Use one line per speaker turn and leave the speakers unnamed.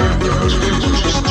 Jesus.